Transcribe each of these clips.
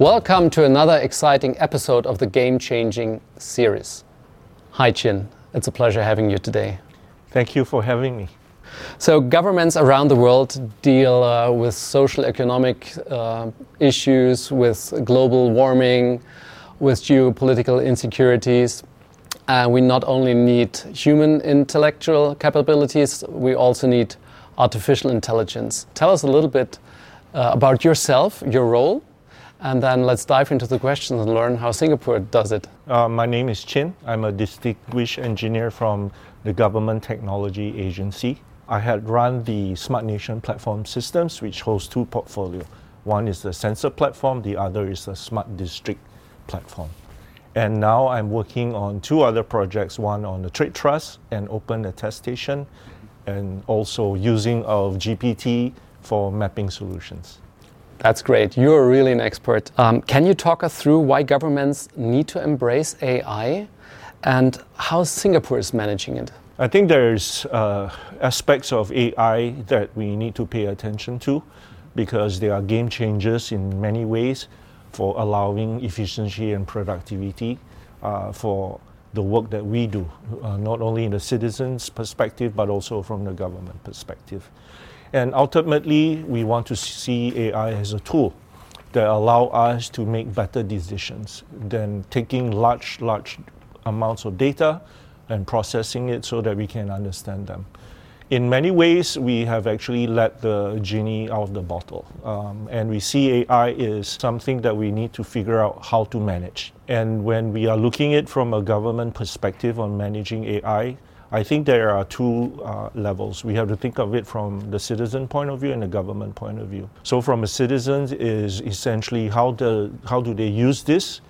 Welcome to another exciting episode of the Game Changing series. Hi, Chinn. It's a pleasure having you today. Thank you for having me. So, governments around the world deal uh, with social economic uh, issues, with global warming, with geopolitical insecurities. And we not only need human intellectual capabilities, we also need artificial intelligence. Tell us a little bit uh, about yourself, your role, and then let's dive into the questions and learn how Singapore does it. Uh, my name is Chinn. I'm a distinguished engineer from the Government Technology Agency. I had run the Smart Nation platform systems, which hosts two portfolio. One is the sensor platform, the other is the Smart District platform. And now I'm working on two other projects, one on the TradeTrust and OpenAttestation, and also using of GPT for mapping solutions. That's great. You're really an expert. Um, can you talk us through why governments need to embrace AI and how Singapore is managing it? I think there's uh, aspects of AI that we need to pay attention to because they are game changers in many ways for allowing efficiency and productivity uh, for the work that we do, uh, not only in the citizens' perspective but also from the government perspective. And ultimately, we want to see AI as a tool that allow us to make better decisions than taking large, large amounts of data and processing it so that we can understand them. In many ways, we have actually let the genie out of the bottle. Um, and we see AI is something that we need to figure out how to manage. And when we are looking at it from a government perspective on managing AI, I think there are two uh, levels. We have to think of it from the citizen point of view and the government point of view. So, from a citizen, is essentially how the how do they use this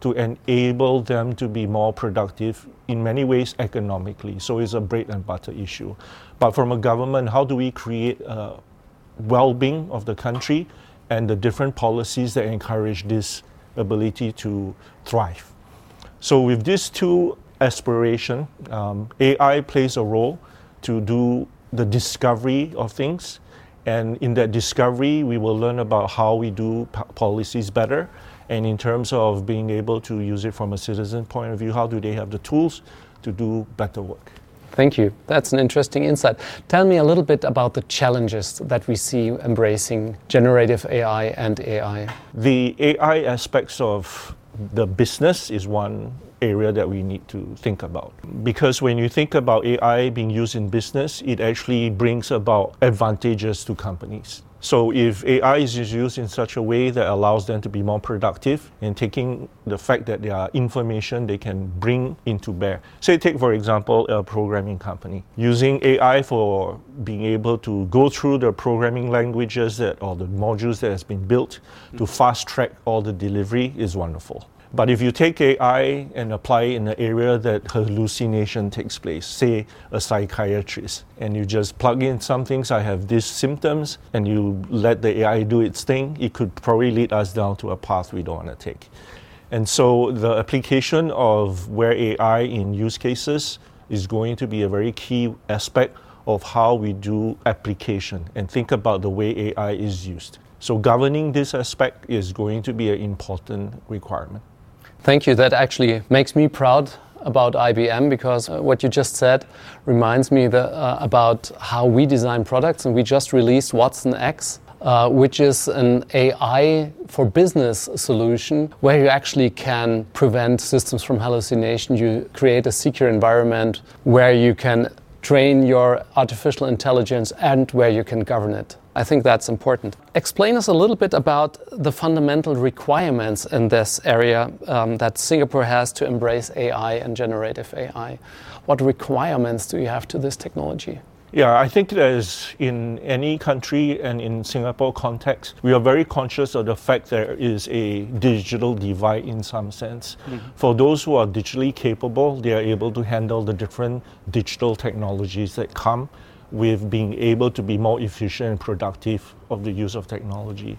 to enable them to be more productive in many ways economically. So, it's a bread and butter issue. But from a government, how do we create a well-being of the country and the different policies that encourage this ability to thrive? So, with these two aspiration. Um, AI plays a role to do the discovery of things. And in that discovery, we will learn about how we do p- policies better. And in terms of being able to use it from a citizen point of view, how do they have the tools to do better work? Thank you. That's an interesting insight. Tell me a little bit about the challenges that we see embracing generative AI and AI. The AI aspects of the business is one area that we need to think about. Because when you think about AI being used in business, it actually brings about advantages to companies. So if AI is used in such a way that allows them to be more productive and taking the fact that there are information they can bring into bear. Say take for example a programming company using AI for being able to go through the programming languages that or the modules that has been built to fast track all the delivery is wonderful. But if you take AI and apply it in an area that hallucination takes place, say a psychiatrist, and you just plug in some things, I have these symptoms, and you let the AI do its thing, it could probably lead us down to a path we don't want to take. And so the application of where AI in use cases is going to be a very key aspect of how we do application and think about the way AI is used. So governing this aspect is going to be an important requirement. Thank you. That actually makes me proud about IBM because uh, what you just said reminds me the, uh, about how we design products, and we just released watsonx. Uh, which is an AI for business solution where you actually can prevent systems from hallucination. You create a secure environment where you can train your artificial intelligence and where you can govern it. I think that's important. Explain us a little bit about the fundamental requirements in this area um, that Singapore has to embrace AI and generative AI. What requirements do you have to this technology? Yeah, I think as in any country and in Singapore context, we are very conscious of the fact there is a digital divide in some sense. Mm-hmm. For those who are digitally capable, they are able to handle the different digital technologies that come with being able to be more efficient and productive of the use of technology.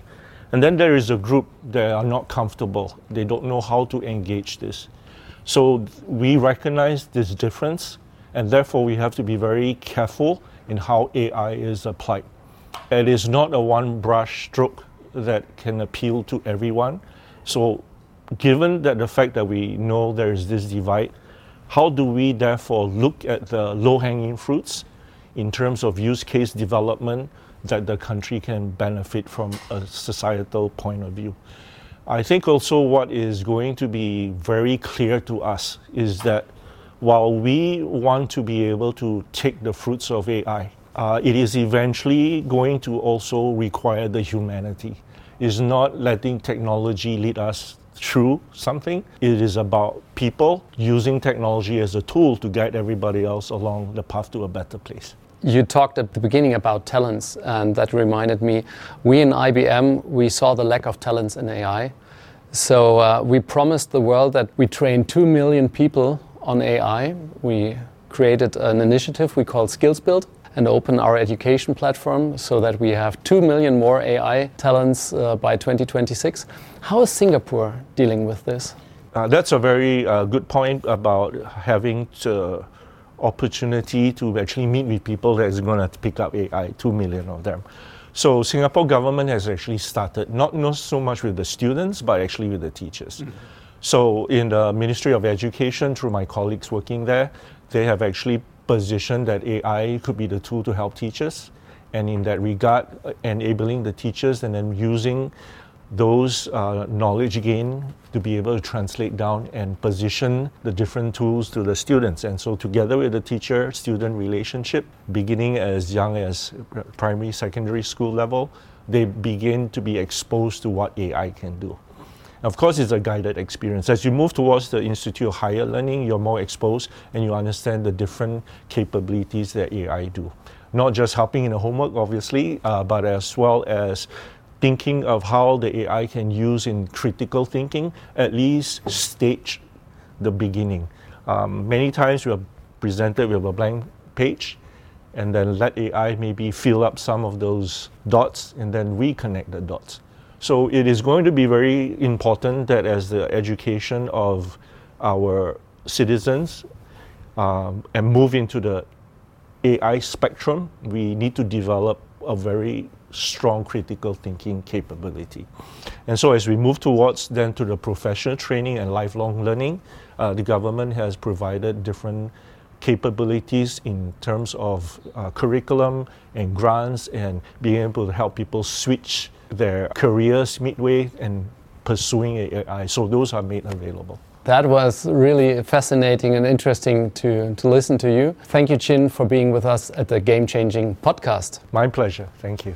And then there is a group that are not comfortable. They don't know how to engage this. So we recognize this difference, and therefore we have to be very careful in how AI is applied. It is not a one brush stroke that can appeal to everyone. So, given that the fact that we know there is this divide, how do we therefore look at the low hanging fruits in terms of use case development that the country can benefit from a societal point of view? I think also what is going to be very clear to us is that while we want to be able to take the fruits of AI, uh, it is eventually going to also require the humanity. It's not letting technology lead us through something. It is about people using technology as a tool to guide everybody else along the path to a better place. You talked at the beginning about talents, and that reminded me. We in IBM we saw the lack of talents in AI, so uh, we promised the world that we train two million people on AI. We created an initiative we call SkillsBuild and open our education platform so that we have 2 million more AI talents uh, by 2026. How is Singapore dealing with this? Uh, that's a very uh, good point about having to opportunity to actually meet with people that is going to pick up AI, 2 million of them. So Singapore government has actually started, not, not so much with the students, but actually with the teachers. Mm-hmm. So in the Ministry of Education, through my colleagues working there, they have actually positioned that AI could be the tool to help teachers. And in that regard, uh, enabling the teachers and then using those uh, knowledge gain to be able to translate down and position the different tools to the students. And so, together with the teacher student relationship, beginning as young as primary, secondary school level, they begin to be exposed to what AI can do. Of course, it's a guided experience. As you move towards the Institute of Higher Learning, you're more exposed and you understand the different capabilities that AI do. Not just helping in the homework, obviously, uh, but as well as thinking of how the AI can use in critical thinking, at least stage the beginning. Um, many times we are presented with a blank page and then let AI maybe fill up some of those dots and then reconnect the dots. So it is going to be very important that as the education of our citizens um, and move into the AI spectrum, we need to develop a very strong critical thinking capability. And so as we move towards then to the professional training and lifelong learning, uh, the government has provided different capabilities in terms of uh, curriculum and grants and being able to help people switch their careers midway and pursuing AI. So those are made available. That was really fascinating and interesting to, to listen to you. Thank you, Chinn, for being with us at the Game Changing podcast. My pleasure. Thank you.